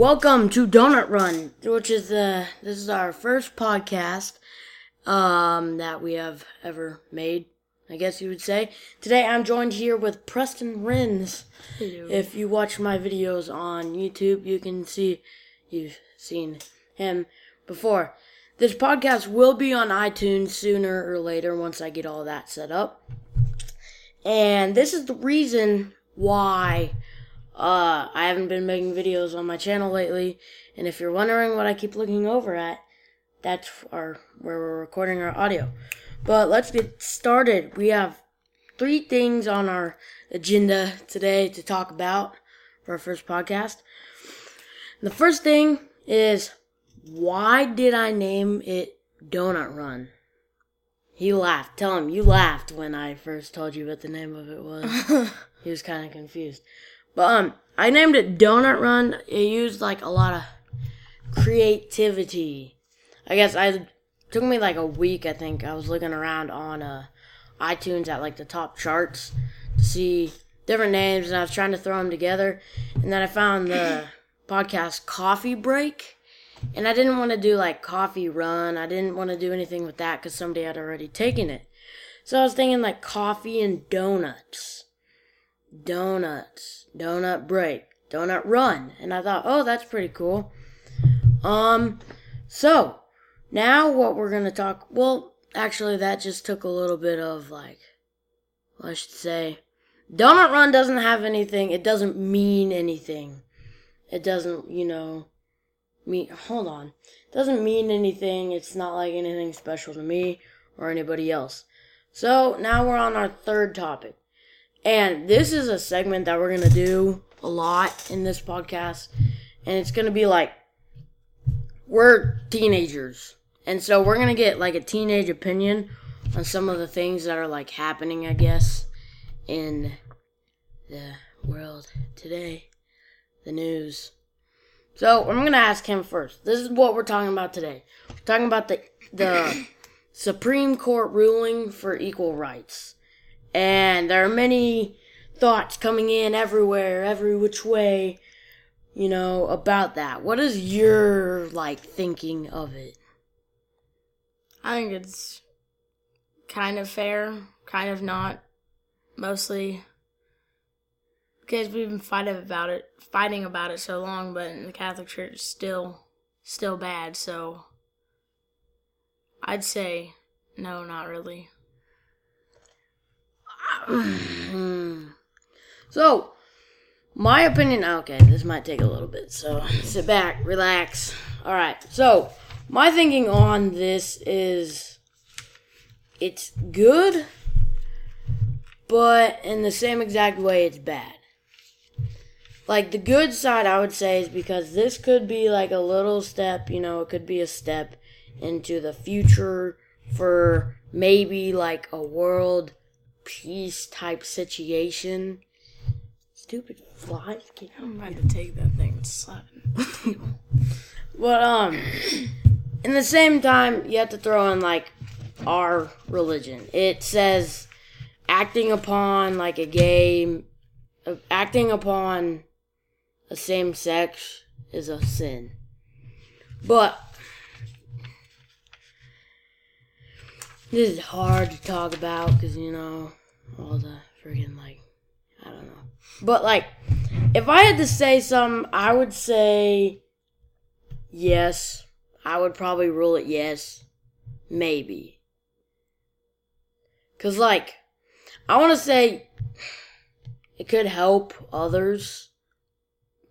Welcome to Donut Run, which is the this is our first podcast um that we have ever made. I guess you would say. Today I'm joined here with Preston Rins. If you watch my videos on YouTube, you can see you've seen him before. This podcast will be on iTunes sooner or later once I get all that set up. And this is the reason why uh, I haven't been making videos on my channel lately. And if you're wondering what I keep looking over at, that's our where we're recording our audio. But let's get started. We have three things on our agenda today to talk about for our first podcast. The first thing is why did I name it Donut Run? He laughed. Tell him you laughed when I first told you what the name of it was. he was kind of confused. But um, I named it Donut Run. It used like a lot of creativity. I guess I took me like a week. I think I was looking around on uh, iTunes at like the top charts to see different names, and I was trying to throw them together. And then I found the podcast Coffee Break, and I didn't want to do like Coffee Run. I didn't want to do anything with that because somebody had already taken it. So I was thinking like coffee and donuts donuts, donut break, donut run. And I thought, oh, that's pretty cool. Um, so now what we're going to talk, well, actually, that just took a little bit of like, I should say, donut run doesn't have anything, it doesn't mean anything. It doesn't, you know, mean, hold on. It doesn't mean anything. It's not like anything special to me or anybody else. So now we're on our third topic. And this is a segment that we're going to do a lot in this podcast. And it's going to be like, we're teenagers. And so we're going to get like a teenage opinion on some of the things that are like happening, I guess, in the world today, the news. So I'm going to ask him first. This is what we're talking about today. We're talking about the, the Supreme Court ruling for equal rights. And there are many thoughts coming in everywhere, every which way, you know, about that. What is your, like, thinking of it? I think it's kind of fair, kind of not. Mostly because we've been fighting about it, fighting about it so long, but in the Catholic Church is still, still bad. So I'd say no, not really. so, my opinion. Okay, this might take a little bit. So sit back, relax. All right. So my thinking on this is, it's good, but in the same exact way, it's bad. Like the good side, I would say, is because this could be like a little step. You know, it could be a step into the future for maybe like a world peace type situation. Stupid flies. I'm about to take that thing and slap it. but um, in the same time, you have to throw in like our religion. It says acting upon like a gay, uh, acting upon a same sex is a sin. But this is hard to talk about because you know all the freaking like I don't know. But like, if I had to say something, I would say yes. I would probably rule it yes, maybe. Cause like, I want to say it could help others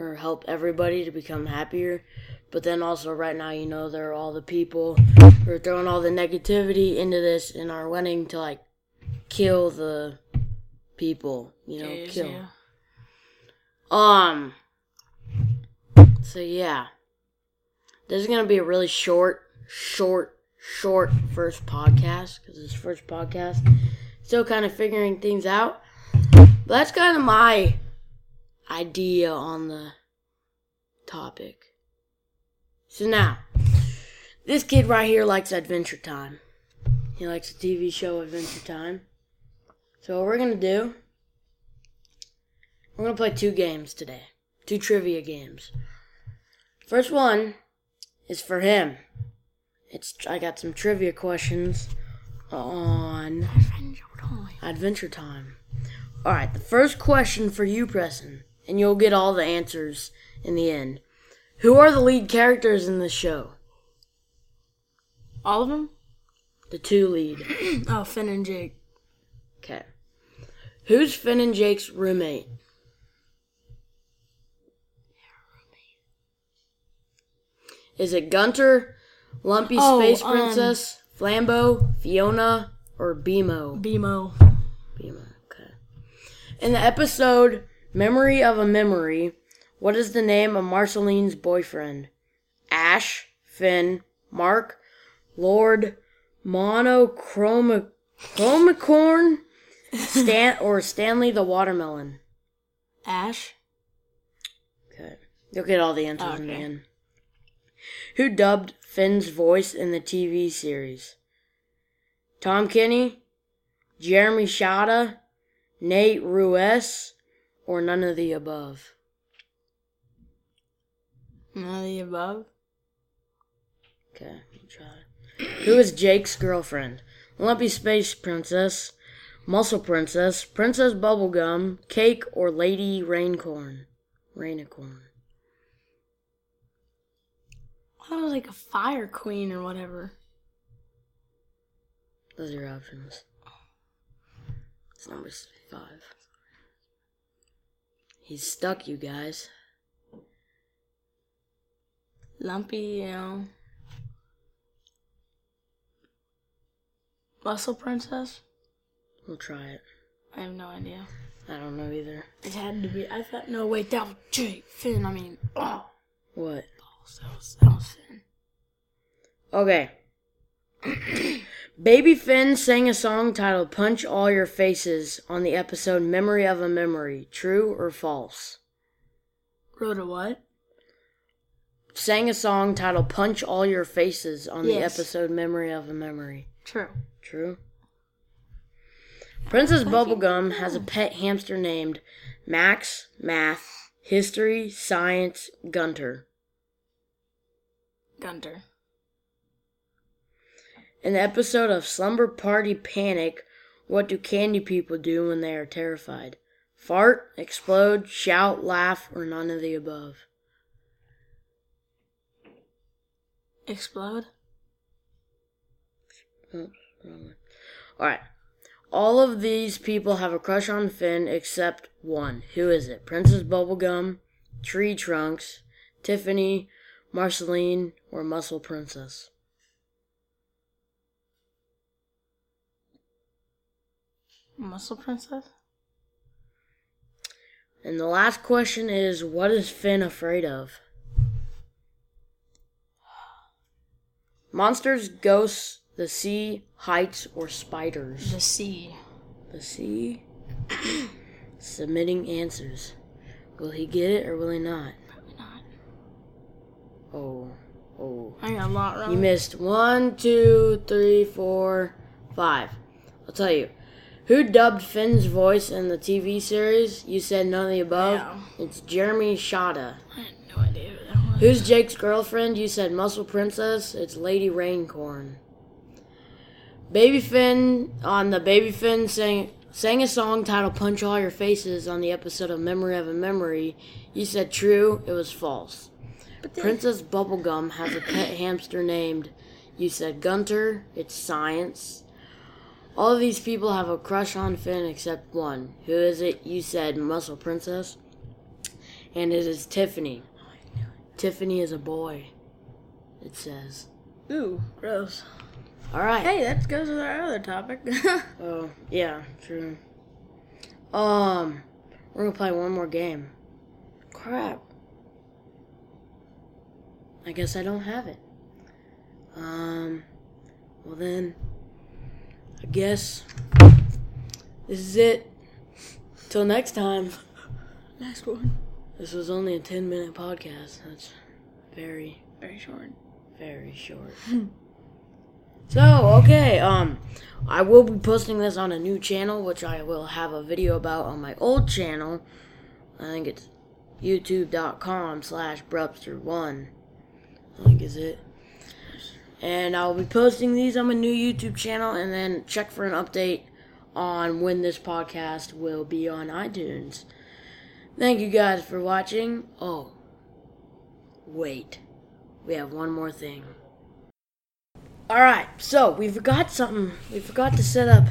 or help everybody to become happier. But then also, right now, you know, there are all the people who are throwing all the negativity into this and are wanting to like kill the people, you know, Jeez, kill. yeah. Um. So yeah, this is gonna be a really short, short, short first podcast because it's first podcast. Still kind of figuring things out. But that's kind of my idea on the topic. So now, this kid right here likes Adventure Time. He likes the TV show, Adventure Time. So what we're gonna do, we're gonna play two games today. Two trivia games. First one is for him. It's I got some trivia questions on Adventure Time. Adventure Time. All right, the first question for you, Preston, and you'll get all the answers in the end. Who are the lead characters in this show? All of them? The two lead. Oh, Finn and Jake. Okay. Who's Finn and Jake's roommate? Is it Gunter, Lumpy Oh, Space um, Princess, Flambo, Fiona, or Bimo? BMO. Bimo. Okay. In the episode Memory of a Memory, what is the name of Marceline's boyfriend? Ash, Finn, Mark, Lord, Monochromicorn, Stan, or Stanley the Watermelon? Ash. Okay. You'll get all the answers in the Okay. end. Who dubbed Finn's voice in the TV series? Tom Kenny, Jeremy Shada, Nate Ruess, or none of the above? None of the above. Okay, we'll try. Who is Jake's girlfriend? Lumpy Space Princess, Muscle Princess, Princess Bubblegum, Cake, or Lady Raincorn? Rainicorn. I thought it was like a fire queen or whatever. Those are your options. It's number five. He's stuck, you guys. Lumpy, you know. Muscle Princess? We'll try it. I have no idea. I don't know either. It had to be. I thought, no, wait, that was Jake. Finn, I mean, oh. What? That was, that was Finn. Okay. Baby Finn sang a song titled Punch All Your Faces on the episode Memory of a Memory. True or false? Wrote a what? Sang a song titled Punch All Your Faces on the episode Memory of a Memory. True. True. Princess Bubblegum has a pet hamster named Max, Math, History, Science, Gunter. Gunter. In the episode of Slumber Party Panic, what do candy people do when they are terrified? Fart, explode, shout, laugh, or none of the above? Explode? Oh, Alright. All of these people have a crush on Finn except one. Who is it? Princess Bubblegum, Tree Trunks, Tiffany, Marceline, or Muscle Princess? Muscle Princess? And the last question is what is Finn afraid of? Monsters, ghosts, the sea, heights, or spiders? The sea. The sea? Submitting answers. Will he get it or will he not? Probably not. Oh, oh. I got a lot wrong. You missed one, two, three, four, five. I'll tell you. Who dubbed Finn's voice in the TV series? You said none of the above. Yeah. It's Jeremy Shada. I had no idea who that was. Who's Jake's girlfriend? You said Muscle Princess. It's Lady Rainicorn. Baby Finn on the Baby Finn sang sang a song titled "Punch All Your Faces" on the episode of Memory of a Memory. You said true. It was false. But then- Princess Bubblegum has a pet hamster named. You said Gunter. It's science. All of these people have a crush on Finn except one. Who is it? You said Muscle Princess. And it is Tiffany. Tiffany is a boy. It says. Ooh, gross. All right. Hey, that goes with our other topic. Oh, yeah, true. Um, we're gonna play one more game. Crap. I guess I don't have it. Um, well then, I guess this is it. Till next time. Next one. This was only a 10 minute podcast. That's very, Very short. very short. so, okay, um, I will be posting this on a new channel, which I will have a video about on my old channel. I think it's youtube.com slash brubster1. I think is it. And I'll be posting these on my new YouTube channel and then check for an update on when this podcast will be on iTunes. Thank you guys for watching. Oh, wait. We have one more thing. Alright, so we forgot something. We forgot to set up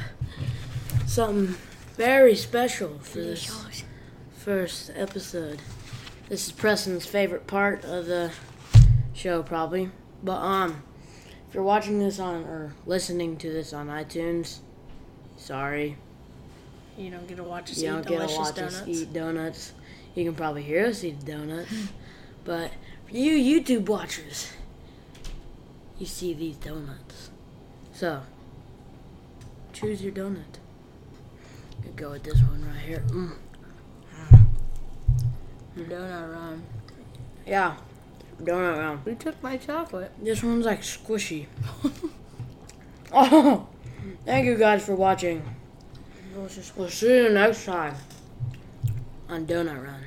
something very special for this first episode. This is Preston's favorite part of the show, probably. But um, if you're watching this on or listening to this on iTunes, sorry, You don't get to watch us you eat don't get to delicious watch donuts. us eat donuts. You can probably hear us eat donuts, but for you YouTube watchers, you see these donuts. So choose your donut. Could go with this one right here. Mm. Donut run. Yeah, donut round. Who took my chocolate? This one's like squishy. oh, thank you guys for watching. We'll see you next time on Donut Run.